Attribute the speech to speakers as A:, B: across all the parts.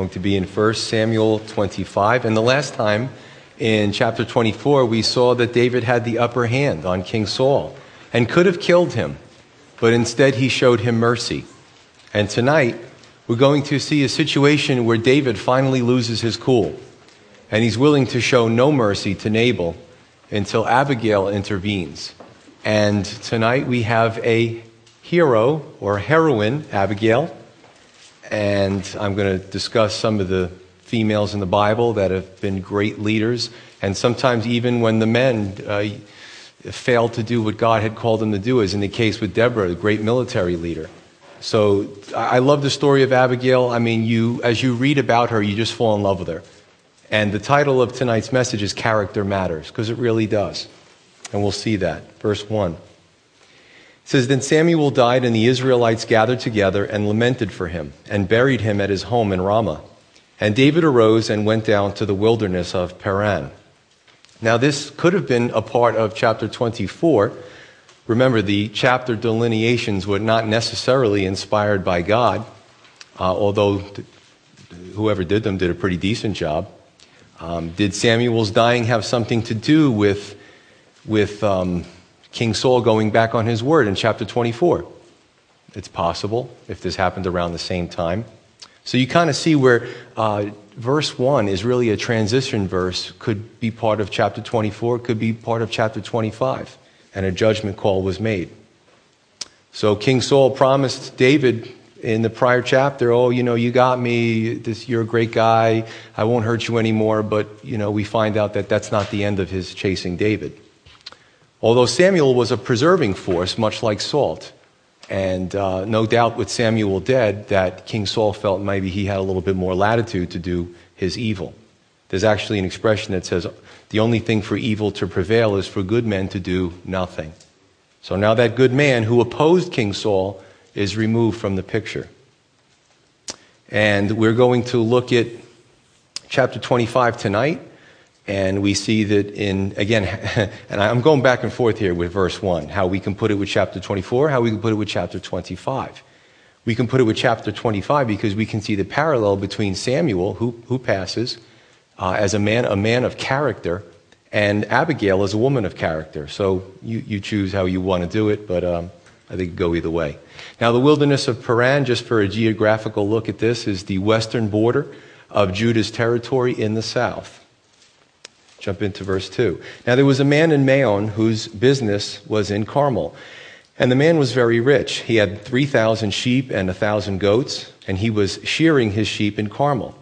A: going to be in 1 Samuel 25. And the last time in chapter 24, we saw that David had the upper hand on King Saul and could have killed him, but instead he showed him mercy. And tonight, we're going to see a situation where David finally loses his cool, and he's willing to show no mercy to Nabal until Abigail intervenes. And tonight we have a hero or heroine, Abigail, and I'm going to discuss some of the females in the Bible that have been great leaders, and sometimes even when the men uh, failed to do what God had called them to do, as in the case with Deborah, the great military leader. So I love the story of Abigail. I mean, you, as you read about her, you just fall in love with her. And the title of tonight's message is Character Matters, because it really does. And we'll see that. Verse 1 says, Then Samuel died, and the Israelites gathered together and lamented for him, and buried him at his home in Ramah. And David arose and went down to the wilderness of Paran. Now, this could have been a part of chapter 24. Remember, the chapter delineations were not necessarily inspired by God, uh, although whoever did them did a pretty decent job. Um, did Samuel's dying have something to do with, with um, King Saul going back on his word in chapter 24. It's possible if this happened around the same time. So you kind of see where uh, verse 1 is really a transition verse, could be part of chapter 24, could be part of chapter 25, and a judgment call was made. So King Saul promised David in the prior chapter, oh, you know, you got me, this, you're a great guy, I won't hurt you anymore, but, you know, we find out that that's not the end of his chasing David. Although Samuel was a preserving force, much like salt. And uh, no doubt with Samuel dead, that King Saul felt maybe he had a little bit more latitude to do his evil. There's actually an expression that says, the only thing for evil to prevail is for good men to do nothing. So now that good man who opposed King Saul is removed from the picture. And we're going to look at chapter 25 tonight. And we see that in, again, and I'm going back and forth here with verse 1, how we can put it with chapter 24, how we can put it with chapter 25. We can put it with chapter 25 because we can see the parallel between Samuel, who, who passes uh, as a man, a man of character, and Abigail as a woman of character. So you, you choose how you want to do it, but um, I think go either way. Now, the wilderness of Paran, just for a geographical look at this, is the western border of Judah's territory in the south. Jump into verse 2. Now there was a man in Maon whose business was in Carmel. And the man was very rich. He had 3,000 sheep and 1,000 goats, and he was shearing his sheep in Carmel.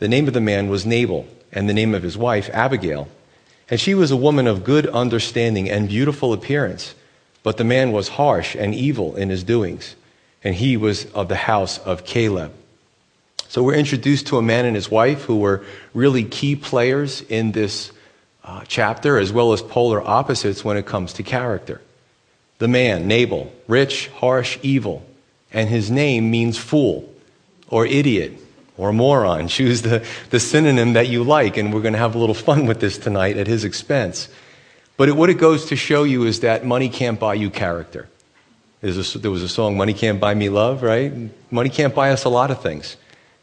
A: The name of the man was Nabal, and the name of his wife, Abigail. And she was a woman of good understanding and beautiful appearance. But the man was harsh and evil in his doings, and he was of the house of Caleb. So we're introduced to a man and his wife who were really key players in this uh, chapter, as well as polar opposites when it comes to character. The man, Nabal, rich, harsh, evil, and his name means fool or idiot or moron. Choose the, the synonym that you like, and we're going to have a little fun with this tonight at his expense. But it, what it goes to show you is that money can't buy you character. A, there was a song, Money Can't Buy Me Love, right? Money can't buy us a lot of things.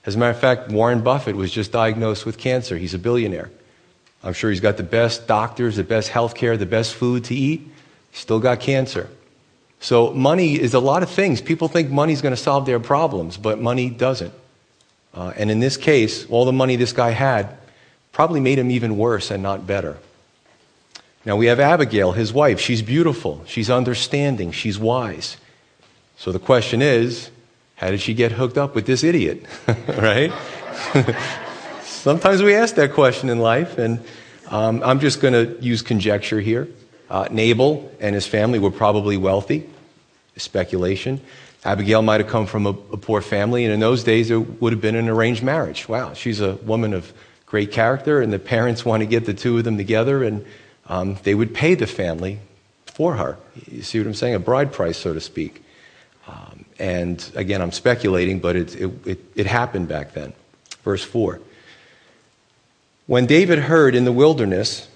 A: As a matter of fact, Warren Buffett was just diagnosed with cancer. He's a billionaire. I'm sure he's got the best doctors, the best health care, the best food to eat. Still got cancer. So, money is a lot of things. People think money's going to solve their problems, but money doesn't. Uh, and in this case, all the money this guy had probably made him even worse and not better. Now, we have Abigail, his wife. She's beautiful, she's understanding, she's wise. So, the question is how did she get hooked up with this idiot? right? Sometimes we ask that question in life, and um, I'm just going to use conjecture here. Uh, Nabal and his family were probably wealthy, speculation. Abigail might have come from a, a, poor family, and in those days it would have been an arranged marriage. Wow, she's a woman of great character, and the parents want to get the two of them together, and um, they would pay the family for her. You see what I'm saying? A bride price, so to speak. Um, and again, I'm speculating, but it, it, it, it happened back then. Verse 4. When David heard in the wilderness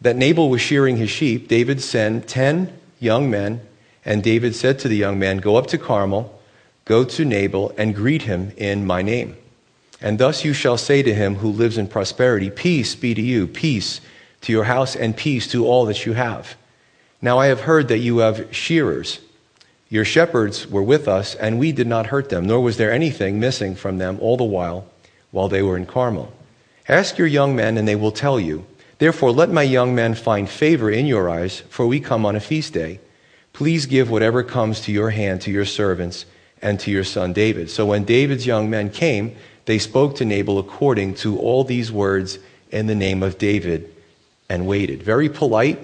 A: that Nabal was shearing his sheep, David sent ten young men, and David said to the young men, Go up to Carmel, go to Nabal, and greet him in my name. And thus you shall say to him who lives in prosperity, Peace be to you, peace to your house, and peace to all that you have. Now I have heard that you have shearers. Your shepherds were with us, and we did not hurt them, nor was there anything missing from them all the while while they were in Carmel. Ask your young men, and they will tell you. Therefore, let my young men find favor in your eyes, for we come on a feast day. Please give whatever comes to your hand to your servants and to your son David. So when David's young men came, they spoke to Nabal according to all these words in the name of David and waited. Very polite.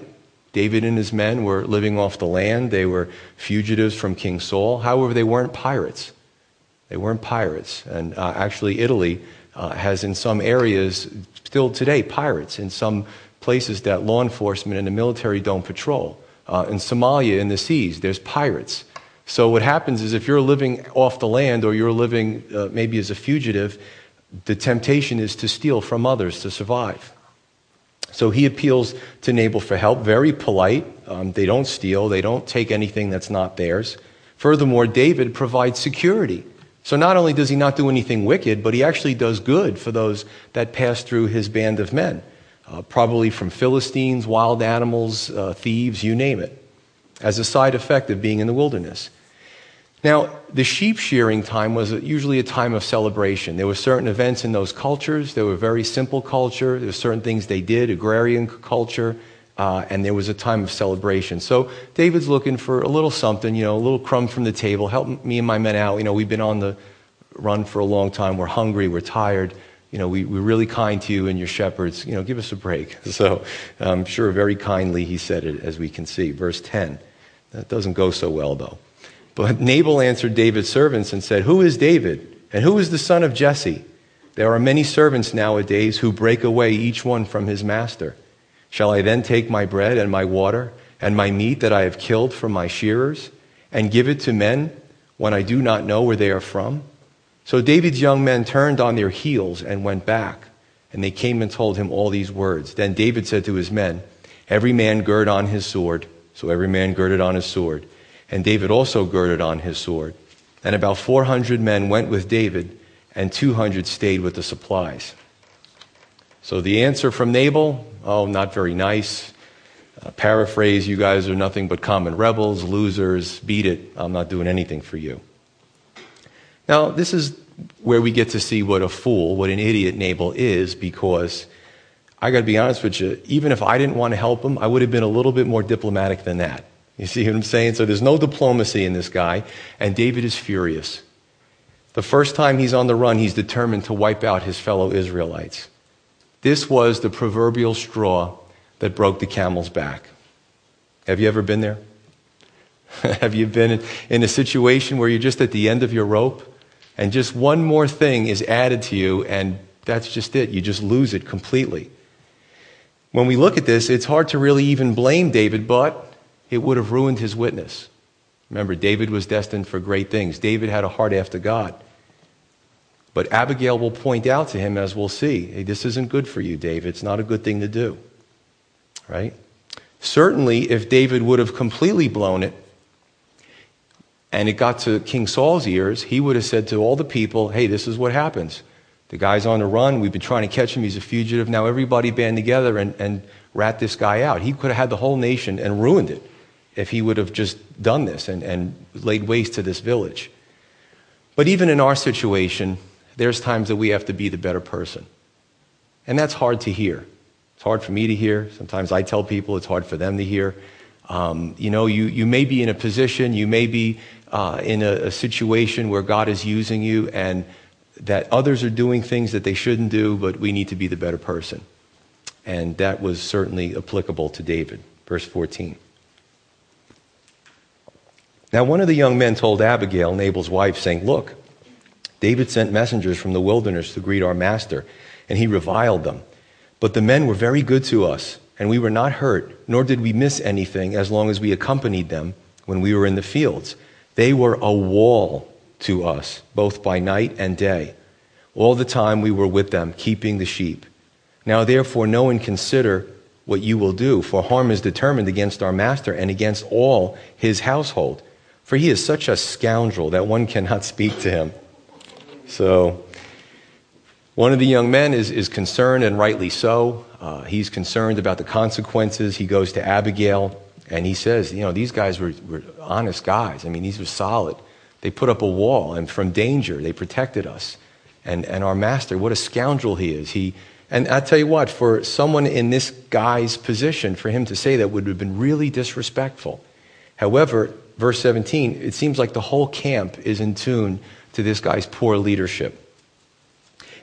A: David and his men were living off the land. They were fugitives from King Saul. However, they weren't pirates. They weren't pirates. And uh, actually, Italy uh, has in some areas, still today, pirates in some places that law enforcement and the military don't patrol. Uh, in Somalia, in the seas, there's pirates. So what happens is if you're living off the land or you're living uh, maybe as a fugitive, the temptation is to steal from others to survive. So he appeals to Nabal for help, very polite. Um, they don't steal, they don't take anything that's not theirs. Furthermore, David provides security. So not only does he not do anything wicked, but he actually does good for those that pass through his band of men, uh, probably from Philistines, wild animals, uh, thieves, you name it, as a side effect of being in the wilderness. Now, the sheep shearing time was usually a time of celebration. There were certain events in those cultures. They were very simple culture. There were certain things they did, agrarian culture, uh, and there was a time of celebration. So David's looking for a little something, you know, a little crumb from the table. Help me and my men out. You know, we've been on the run for a long time. We're hungry. We're tired. You know, we, we're really kind to you and your shepherds. You know, give us a break. So I'm sure very kindly he said it, as we can see. Verse 10. That doesn't go so well, though. But Nabal answered David's servants and said, Who is David? And who is the son of Jesse? There are many servants nowadays who break away each one from his master. Shall I then take my bread and my water and my meat that I have killed from my shearers and give it to men when I do not know where they are from? So David's young men turned on their heels and went back, and they came and told him all these words. Then David said to his men, Every man gird on his sword. So every man girded on his sword. And David also girded on his sword. And about 400 men went with David, and 200 stayed with the supplies. So the answer from Nabal, oh, not very nice. Uh, paraphrase, you guys are nothing but common rebels, losers, beat it. I'm not doing anything for you. Now, this is where we get to see what a fool, what an idiot Nabal is, because I got to be honest with you, even if I didn't want to help him, I would have been a little bit more diplomatic than that. You see what I'm saying? So there's no diplomacy in this guy, and David is furious. The first time he's on the run, he's determined to wipe out his fellow Israelites. This was the proverbial straw that broke the camel's back. Have you ever been there? Have you been in a situation where you're just at the end of your rope and just one more thing is added to you and that's just it? You just lose it completely. When we look at this, it's hard to really even blame David, but it would have ruined his witness. Remember, David was destined for great things. David had a heart after God. But Abigail will point out to him, as we'll see, hey, this isn't good for you, David. It's not a good thing to do. Right? Certainly, if David would have completely blown it and it got to King Saul's ears, he would have said to all the people, hey, this is what happens. The guy's on the run. We've been trying to catch him. He's a fugitive. Now everybody band together and, and rat this guy out. He could have had the whole nation and ruined it if he would have just done this and, and laid waste to this village. But even in our situation, there's times that we have to be the better person. And that's hard to hear. It's hard for me to hear. Sometimes I tell people it's hard for them to hear. Um, you know, you, you may be in a position, you may be uh, in a, a situation where God is using you and that others are doing things that they shouldn't do, but we need to be the better person. And that was certainly applicable to David. Verse 14. Now, one of the young men told Abigail, Nabal's wife, saying, Look, David sent messengers from the wilderness to greet our master, and he reviled them. But the men were very good to us, and we were not hurt, nor did we miss anything as long as we accompanied them when we were in the fields. They were a wall to us, both by night and day. All the time we were with them, keeping the sheep. Now, therefore, know and consider what you will do, for harm is determined against our master and against all his household for he is such a scoundrel that one cannot speak to him. So, One of the young men is, is concerned, and rightly so. Uh, he's concerned about the consequences. He goes to Abigail and he says, You know, these guys were, were honest guys. I mean, these were solid. They put up a wall, and from danger, they protected us. And, and our master, what a scoundrel he is. He, and I tell you what, for someone in this guy's position, for him to say that would have been really disrespectful. However, verse 17, it seems like the whole camp is in tune to this guy's poor leadership.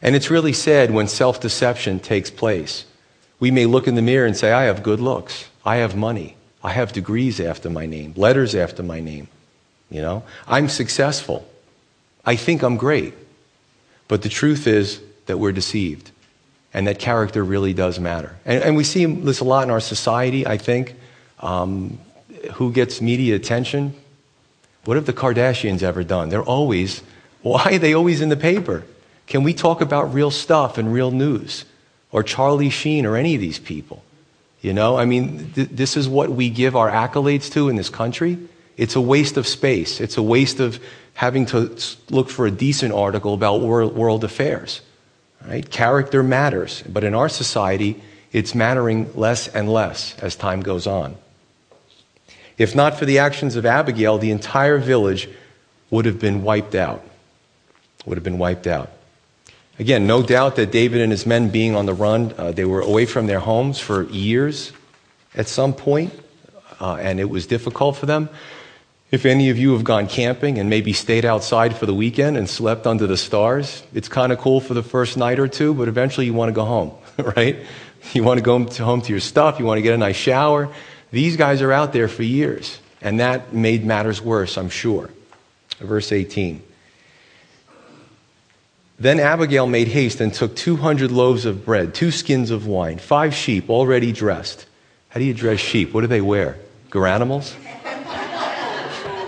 A: And it's really sad when self deception takes place. We may look in the mirror and say, I have good looks, I have money, I have degrees after my name, letters after my name. You know, I'm successful. I think I'm great. But the truth is that we're deceived and that character really does matter. And, and we see this a lot in our society, I think. Um, who gets media attention? What have the Kardashians ever done? They're always, why are they always in the paper? Can we talk about real stuff and real news? Or Charlie Sheen or any of these people? You know, I mean, th- this is what we give our accolades to in this country. It's a waste of space. It's a waste of having to look for a decent article about world, world affairs. Right? Character matters, but in our society, it's mattering less and less as time goes on. If not for the actions of Abigail, the entire village would have been wiped out. Would have been wiped out. Again, no doubt that David and his men being on the run, uh, they were away from their homes for years at some point, uh, and it was difficult for them. If any of you have gone camping and maybe stayed outside for the weekend and slept under the stars, it's kind of cool for the first night or two, but eventually you want to go home, right? You want to go home to your stuff, you want to get a nice shower. These guys are out there for years, and that made matters worse, I'm sure. Verse 18. Then Abigail made haste and took 200 loaves of bread, two skins of wine, five sheep already dressed. How do you dress sheep? What do they wear? Garanimals?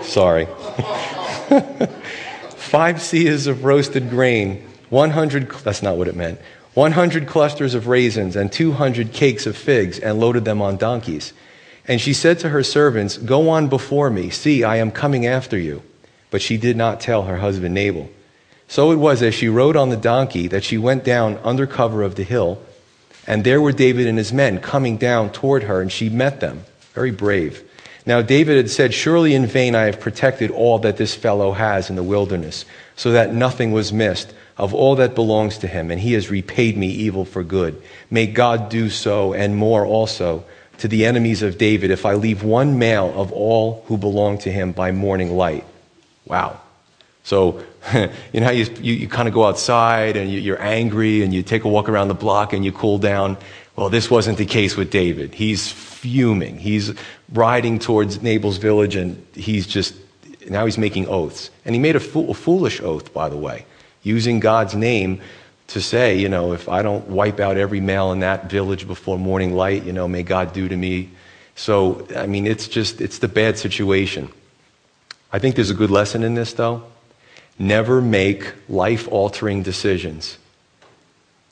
A: Sorry. five seahs of roasted grain, 100, that's not what it meant, 100 clusters of raisins, and 200 cakes of figs, and loaded them on donkeys. And she said to her servants, Go on before me. See, I am coming after you. But she did not tell her husband Nabal. So it was as she rode on the donkey that she went down under cover of the hill, and there were David and his men coming down toward her, and she met them. Very brave. Now David had said, Surely in vain I have protected all that this fellow has in the wilderness, so that nothing was missed of all that belongs to him, and he has repaid me evil for good. May God do so and more also to the enemies of David if I leave one male of all who belong to him by morning light. Wow. So, you know how you, you, you kind of go outside and you, you're angry and you take a walk around the block and you cool down? Well, this wasn't the case with David. He's fuming. He's riding towards Nabal's village and he's just, now he's making oaths. And he made a, fool, a foolish oath, by the way, using God's name to say, you know, if I don't wipe out every male in that village before morning light, you know, may God do to me. So, I mean, it's just, it's the bad situation. I think there's a good lesson in this, though. Never make life altering decisions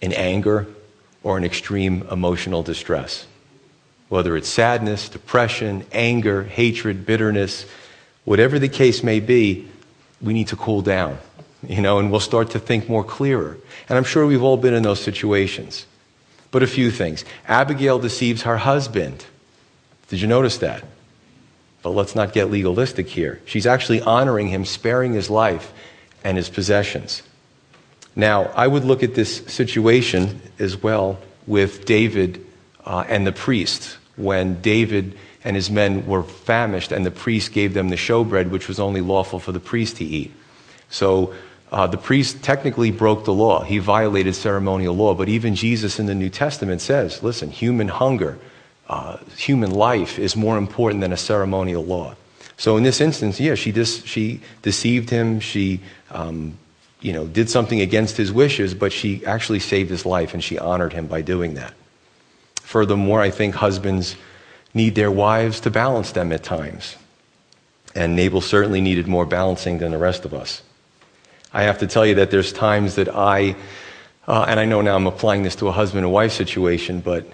A: in anger or in extreme emotional distress. Whether it's sadness, depression, anger, hatred, bitterness, whatever the case may be, we need to cool down, you know, and we'll start to think more clearer. And I'm sure we've all been in those situations. But a few things. Abigail deceives her husband. Did you notice that? But let's not get legalistic here. She's actually honoring him, sparing his life and his possessions. Now, I would look at this situation as well with David uh, and the priest when David and his men were famished and the priest gave them the showbread, which was only lawful for the priest to eat. So uh, the priest technically broke the law. He violated ceremonial law. But even Jesus in the New Testament says listen, human hunger, uh, human life is more important than a ceremonial law. So in this instance, yeah, she, dis- she deceived him. She, um, you know, did something against his wishes, but she actually saved his life, and she honored him by doing that. Furthermore, I think husbands need their wives to balance them at times. And Nabal certainly needed more balancing than the rest of us. I have to tell you that there's times that I, uh, and I know now I'm applying this to a husband and wife situation, but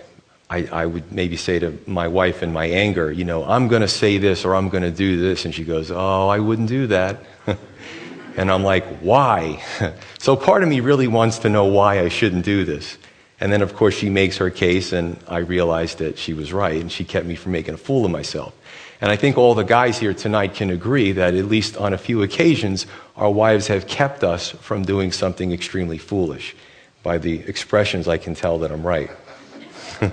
A: I, I, would maybe say to my wife in my anger, you know, I'm going to say this or I'm going to do this. And she goes, Oh, I wouldn't do that. And I'm like, why? so part of me really wants to know why I shouldn't do this. And then, of course, she makes her case, and I realized that she was right, and she kept me from making a fool of myself. And I think all the guys here tonight can agree that, at least on a few occasions, our wives have kept us from doing something extremely foolish. By the expressions, I can tell that I'm right.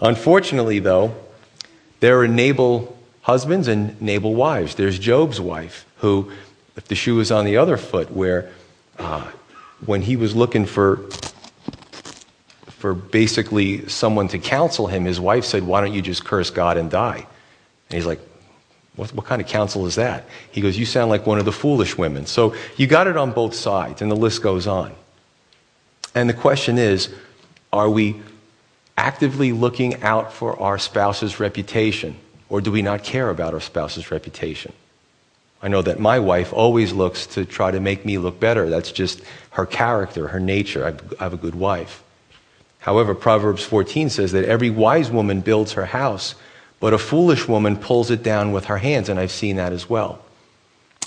A: Unfortunately, though, there are Nabal husbands and Nabal wives. There's Job's wife, who, if the shoe was on the other foot, where uh, when he was looking for for basically someone to counsel him, his wife said, Why don't you just curse God and die? And he's like, what, what, kind of counsel is that? He goes, You sound like one of the foolish women. So you got it on both sides, and the list goes on. And the question is are we actively looking out for our spouse's reputation, or do we not care about our spouse's reputation? I know that my wife always looks to try to make me look better. That's just her character, her nature. I have a good wife. However, Proverbs 14 says that every wise woman builds her house, but a foolish woman pulls it down with her hands, and I've seen that as well.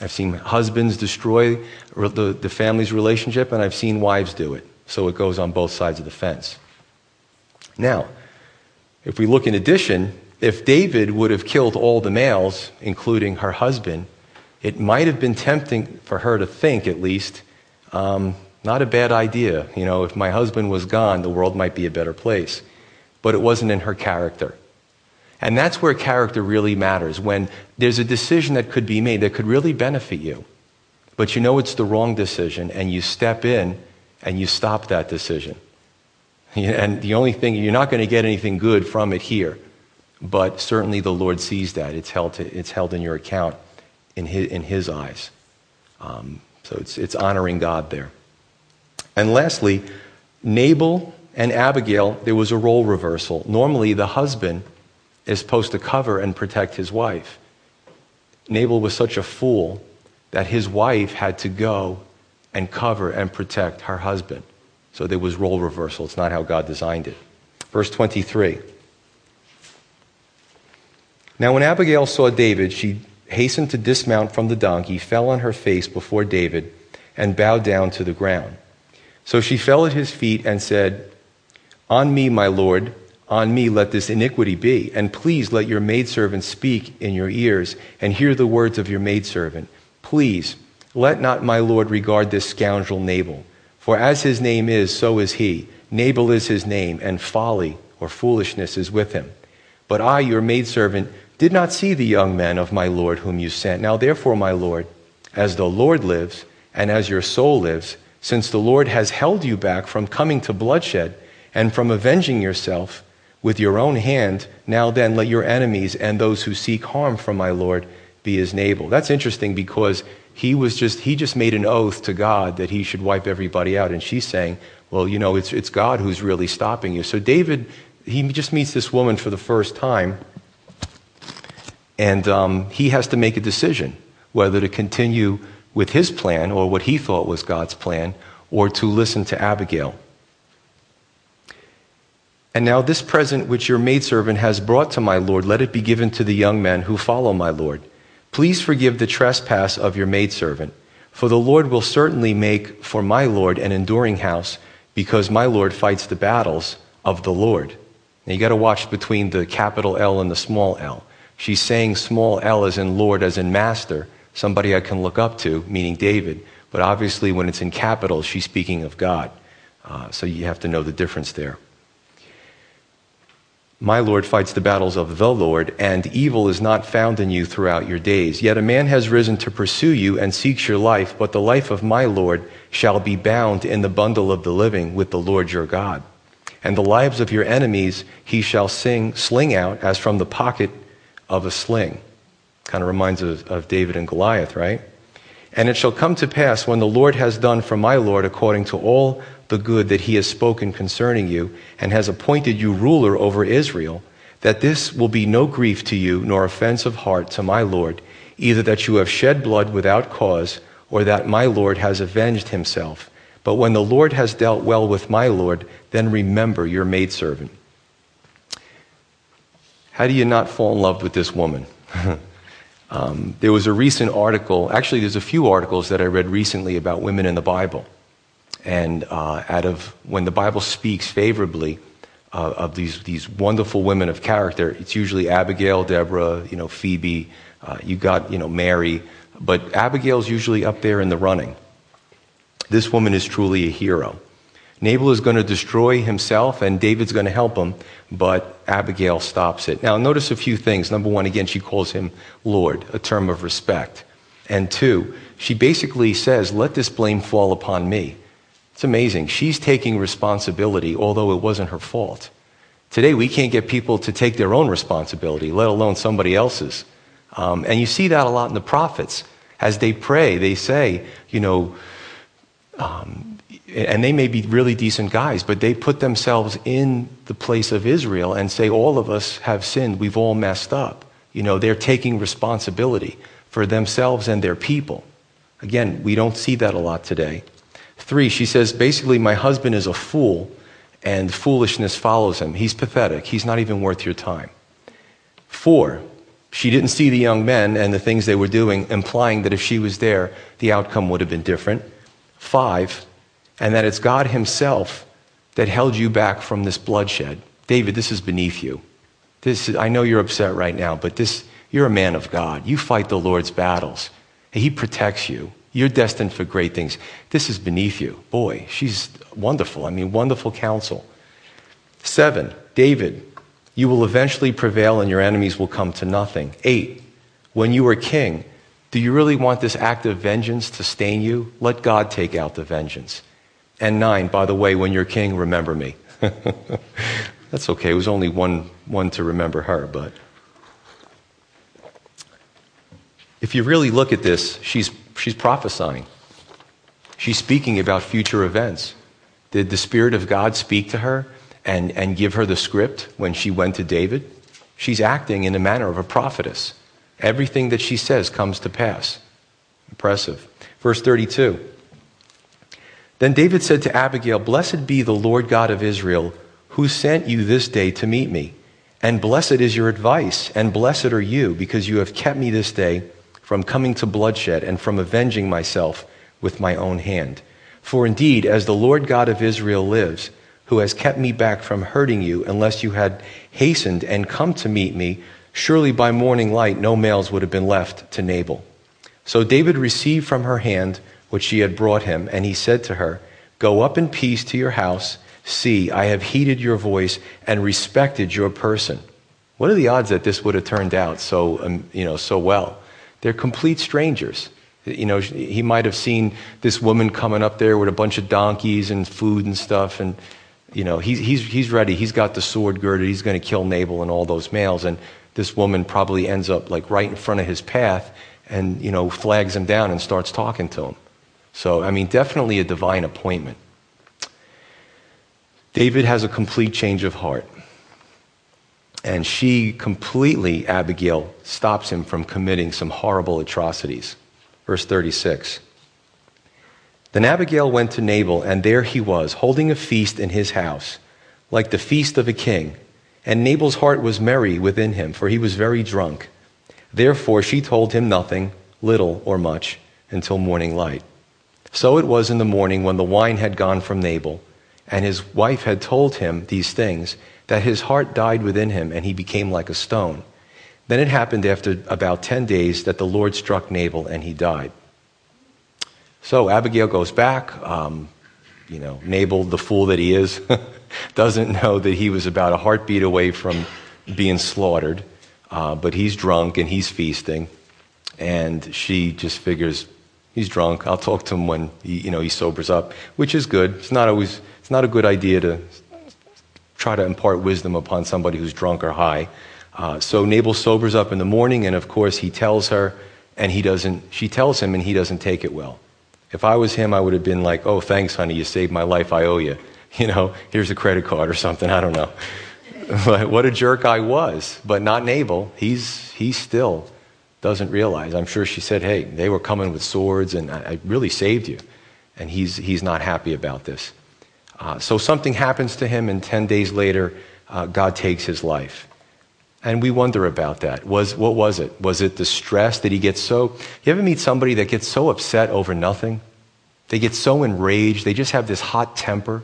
A: I've seen husbands destroy the, the family's relationship, and I've seen wives do it. So it goes on both sides of the fence. Now, if we look in addition, if David would have killed all the males, including her husband, it might have been tempting for her to think, at least, um, not a bad idea. You know, if my husband was gone, the world might be a better place. But it wasn't in her character. And that's where character really matters when there's a decision that could be made that could really benefit you. But you know it's the wrong decision, and you step in and you stop that decision. And the only thing, you're not going to get anything good from it here. But certainly the Lord sees that. It's held, to, it's held in your account in His, in his eyes. Um, so it's, it's honoring God there. And lastly, Nabal and Abigail, there was a role reversal. Normally, the husband is supposed to cover and protect his wife. Nabal was such a fool that his wife had to go and cover and protect her husband. So there was role reversal. It's not how God designed it. Verse 23. Now, when Abigail saw David, she hastened to dismount from the donkey, fell on her face before David, and bowed down to the ground. So she fell at his feet and said, On me, my Lord, on me let this iniquity be, and please let your maidservant speak in your ears, and hear the words of your maidservant. Please, let not my Lord regard this scoundrel Nabal, for as his name is, so is he. Nabal is his name, and folly or foolishness is with him. But I, your maidservant, did not see the young men of my Lord whom you sent. Now therefore, my Lord, as the Lord lives, and as your soul lives, since the Lord has held you back from coming to bloodshed and from avenging yourself with your own hand, now then let your enemies and those who seek harm from my Lord be his Nabal. That's interesting because he was just he just made an oath to God that he should wipe everybody out, and she's saying, well, you know, it's it's God who's really stopping you. So David, he just meets this woman for the first time, and um, he has to make a decision whether to continue with his plan, or what he thought was God's plan, or to listen to Abigail. And now this present which your maidservant has brought to my Lord, let it be given to the young men who follow my Lord. Please forgive the trespass of your maidservant, for the Lord will certainly make for my Lord an enduring house, because my Lord fights the battles of the Lord. Now you got to watch between the capital L and the small l. She's saying small l as in Lord, as in master, somebody I can look up to, meaning David. But obviously, when it's in capitals, she's speaking of God. Uh, so you have to know the difference there. My Lord fights the battles of the Lord, and evil is not found in you throughout your days. Yet a man has risen to pursue you and seeks your life, but the life of my Lord shall be bound in the bundle of the living with the Lord your God. And the lives of your enemies he shall sing, sling out as from the pocket of a sling. Kind of reminds of, of David and Goliath, right? And it shall come to pass when the Lord has done for my Lord according to all the good that he has spoken concerning you, and has appointed you ruler over Israel, that this will be no grief to you, nor offense of heart to my Lord, either that you have shed blood without cause, or that my Lord has avenged himself. But when the Lord has dealt well with my Lord, then remember your maidservant. How do you not fall in love with this woman? Um, there was a recent article, actually, there's a few articles that I read recently about women in the Bible. And uh, out of when the Bible speaks favorably uh, of these, these wonderful women of character, it's usually Abigail, Deborah, you know, Phoebe, uh, you got, you know, Mary, but Abigail's usually up there in the running. This woman is truly a hero. Nabal is going to destroy himself, and David's going to help him, but Abigail stops it. Now, notice a few things. Number one, again, she calls him Lord, a term of respect. And two, she basically says, Let this blame fall upon me. It's amazing. She's taking responsibility, although it wasn't her fault. Today, we can't get people to take their own responsibility, let alone somebody else's. Um, and you see that a lot in the prophets. As they pray, they say, you know, um, and they may be really decent guys, but they put themselves in the place of Israel and say, all of us have sinned, we've all messed up. You know, they're taking responsibility for themselves and their people. Again, we don't see that a lot today. Three, she says, basically, my husband is a fool and foolishness follows him. He's pathetic. He's not even worth your time. Four, she didn't see the young men and the things they were doing, implying that if she was there, the outcome would have been different. Five, and that it's God Himself that held you back from this bloodshed. David, this is beneath you. This is, I know you're upset right now, but this, you're a man of God. You fight the Lord's battles. He protects you. You're destined for great things. This is beneath you. Boy, she's wonderful. I mean, wonderful counsel. Seven, David, you will eventually prevail and your enemies will come to nothing. Eight, when you were king, do you really want this act of vengeance to stain you? Let God take out the vengeance. And nine, by the way, when you're king, remember me. That's okay. It was only one, one to remember her, but. If you really look at this, she's she's prophesying. She's speaking about future events. Did the Spirit of God speak to her and, and give her the script when she went to David? She's acting in the manner of a prophetess. Everything that she says comes to pass. Impressive. Verse 32. Then David said to Abigail, Blessed be the Lord God of Israel, who sent you this day to meet me. And blessed is your advice, and blessed are you, because you have kept me this day from coming to bloodshed and from avenging myself with my own hand. For indeed, as the Lord God of Israel lives, who has kept me back from hurting you, unless you had hastened and come to meet me, surely by morning light no males would have been left to Nabal. So David received from her hand what she had brought him, and he said to her, Go up in peace to your house. See, I have heeded your voice and respected your person. What are the odds that this would have turned out so, um, you know, so well? They're complete strangers. You know, he might have seen this woman coming up there with a bunch of donkeys and food and stuff, and, you know, he's, he's, he's ready. He's got the sword girded. He's going to kill Nabal and all those males. And this woman probably ends up like right in front of his path and, you know, flags him down and starts talking to him. So, I mean, definitely a divine appointment. David has a complete change of heart. And she completely, Abigail, stops him from committing some horrible atrocities. Verse 36. Then Abigail went to Nabal, and there he was, holding a feast in his house, like the feast of a king. And Nabal's heart was merry within him, for he was very drunk. Therefore she told him nothing, little or much, until morning light. So it was in the morning when the wine had gone from Nabal, and his wife had told him these things that his heart died within him and he became like a stone. Then it happened after about 10 days that the Lord struck Nabal and he died. So Abigail goes back. Um, you know, Nabal, the fool that he is, doesn't know that he was about a heartbeat away from being slaughtered. Uh, but he's drunk and he's feasting. And she just figures, he's drunk. I'll talk to him when he, you know, he sobers up, which is good. It's not always, it's not a good idea to try to impart wisdom upon somebody who's drunk or high. Uh, so Nabal sobers up in the morning, and of course he tells her, and he doesn't. She tells him, and he doesn't take it well. If I was him, I would have been like, "Oh, thanks, honey, you saved my life. I owe you. You know, here's a credit card or something. I don't know." but what a jerk I was. But not Nabal. He's he still doesn't realize. I'm sure she said, "Hey, they were coming with swords, and I, I really saved you." And he's he's not happy about this. Uh, so something happens to him, and 10 days later, uh, God takes his life. And we wonder about that. Was, what was it? Was it the stress? Did he get so. You ever meet somebody that gets so upset over nothing? They get so enraged. They just have this hot temper.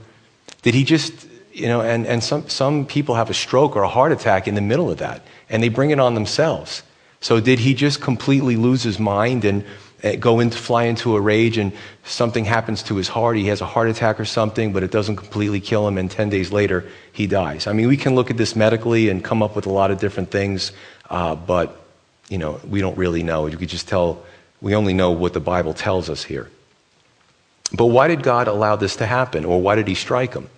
A: Did he just, you know, and, and some, some people have a stroke or a heart attack in the middle of that, and they bring it on themselves. So did he just completely lose his mind and uh, go into fly into a rage and something happens to his heart he has a heart attack or something but it doesn't completely kill him and 10 days later he dies. I mean we can look at this medically and come up with a lot of different things uh, but you know we don't really know. You could just tell we only know what the bible tells us here. But why did god allow this to happen or why did he strike him?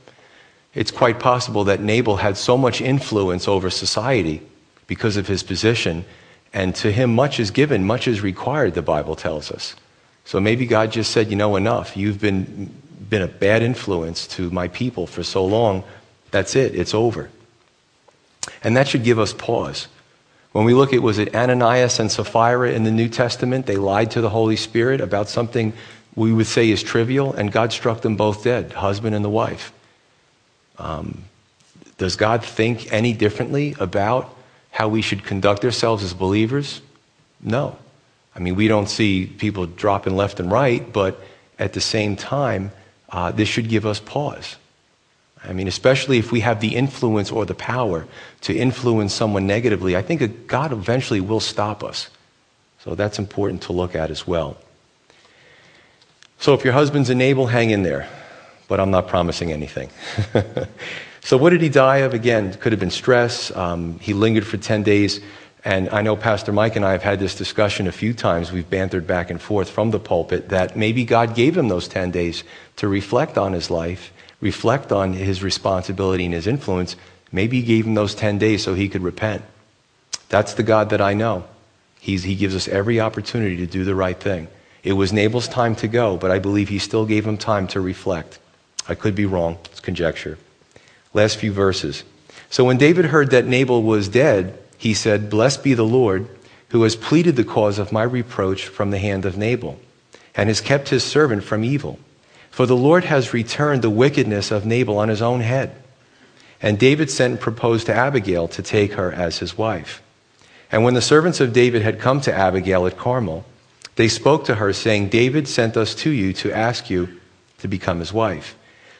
A: It's quite possible that nabal had so much influence over society because of his position and to him, much is given, much is required, the Bible tells us. So maybe God just said, you know, enough. You've been, been a bad influence to my people for so long. That's it, it's over. And that should give us pause. When we look at, was it Ananias and Sapphira in the New Testament? They lied to the Holy Spirit about something we would say is trivial, and God struck them both dead, husband and the wife. Um, does God think any differently about how we should conduct ourselves as believers? No. I mean, we don't see people dropping left and right, but at the same time, uh, this should give us pause. I mean, especially if we have the influence or the power to influence someone negatively, I think God eventually will stop us. So that's important to look at as well. So if your husband's a Nabal, hang in there. But I'm not promising anything. So, what did he die of? Again, could have been stress. Um, he lingered for 10 days. And I know Pastor Mike and I have had this discussion a few times. We've bantered back and forth from the pulpit that maybe God gave him those 10 days to reflect on his life, reflect on his responsibility and his influence. Maybe he gave him those 10 days so he could repent. That's the God that I know. He's, he gives us every opportunity to do the right thing. It was Nabal's time to go, but I believe he still gave him time to reflect. I could be wrong. It's conjecture. Last few verses. So when David heard that Nabal was dead, he said, Blessed be the Lord, who has pleaded the cause of my reproach from the hand of Nabal, and has kept his servant from evil. For the Lord has returned the wickedness of Nabal on his own head. And David sent and proposed to Abigail to take her as his wife. And when the servants of David had come to Abigail at Carmel, they spoke to her, saying, David sent us to you to ask you to become his wife.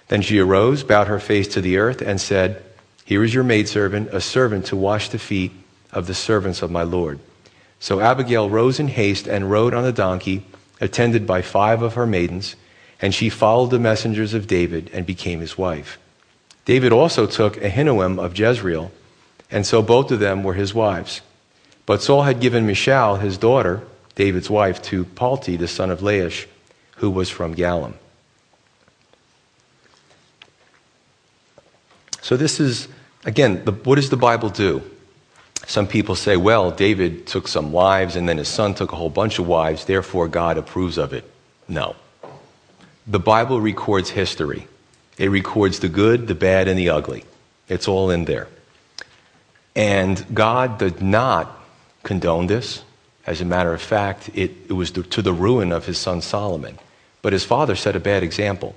A: Then she arose, bowed her face to the earth, and said, Here is your maidservant, a servant to wash the feet of the servants of my Lord. So Abigail rose in haste and rode on a donkey, attended by five of her maidens, and she followed the messengers of David and became his wife. David also took Ahinoam of Jezreel, and so both of them were his wives. But Saul had given Michal, his daughter, David's wife, to Palti, the son of Laish, who was from Gallim. So, this is, again, the, what does the Bible do? Some people say, well, David took some wives and then his son took a whole bunch of wives, therefore God approves of it. No. The Bible records history, it records the good, the bad, and the ugly. It's all in there. And God did not condone this. As a matter of fact, it, it was to the ruin of his son Solomon. But his father set a bad example.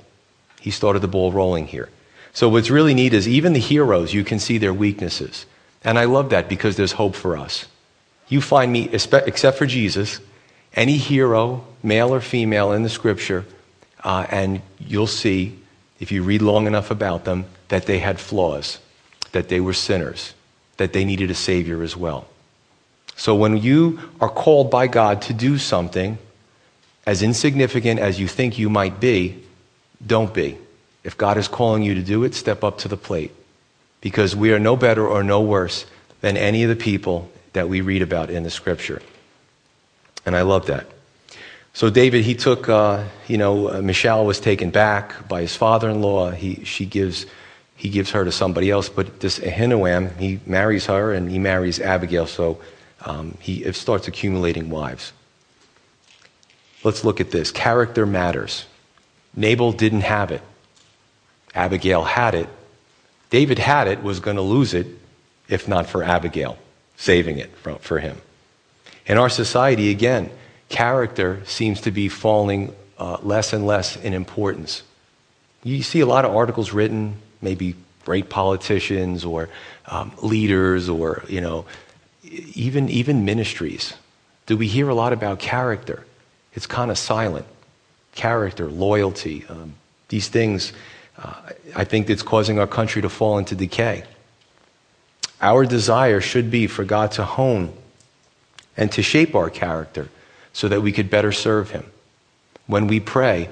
A: He started the ball rolling here. So, what's really neat is even the heroes, you can see their weaknesses. And I love that because there's hope for us. You find me, except for Jesus, any hero, male or female, in the scripture, uh, and you'll see, if you read long enough about them, that they had flaws, that they were sinners, that they needed a Savior as well. So when you are called by God to do something, as insignificant as you think you might be, don't be. If God is calling you to do it, step up to the plate. Because we are no better or no worse than any of the people that we read about in the scripture. And I love that. So David, he took, uh, you know, uh, Michal was taken back by his father-in-law. He, she gives, he gives her to somebody else. But this Ahinoam, he marries her and he marries Abigail. So um, he starts accumulating wives. Let's look at this. Character matters. Nabal didn't have it. Abigail had it. David had it, was going to lose it if not for Abigail saving it for him. In our society, again, character seems to be falling uh, less and less in importance. You see a lot of articles written, maybe great politicians or um, leaders or, you know, even, even ministries? Do we hear a lot about character? It's kind of silent. Character, loyalty, um, these things, uh, I think it's causing our country to fall into decay. Our desire should be for God to hone and to shape our character so that we could better serve Him. When we pray,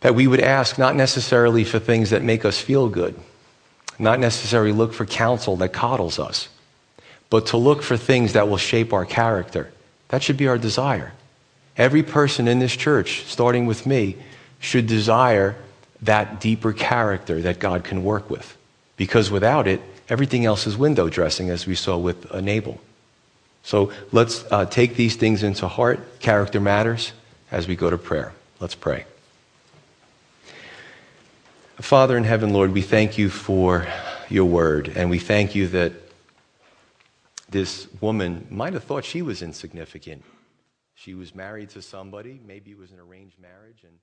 A: that we would ask not necessarily for things that make us feel good, not necessarily look for counsel that coddles us, but to look for things that will shape our character. That should be our desire. Every person in this church, starting with me, should desire that deeper character that God can work with. Because without it, everything else is window dressing, as we saw with Nabal. So let's uh, take these things into heart. Character matters as we go to prayer. Let's pray. Father in heaven, Lord, we thank you for your word, and we thank you that this woman might have thought she was insignificant. She was married to somebody, maybe it was an arranged marriage, and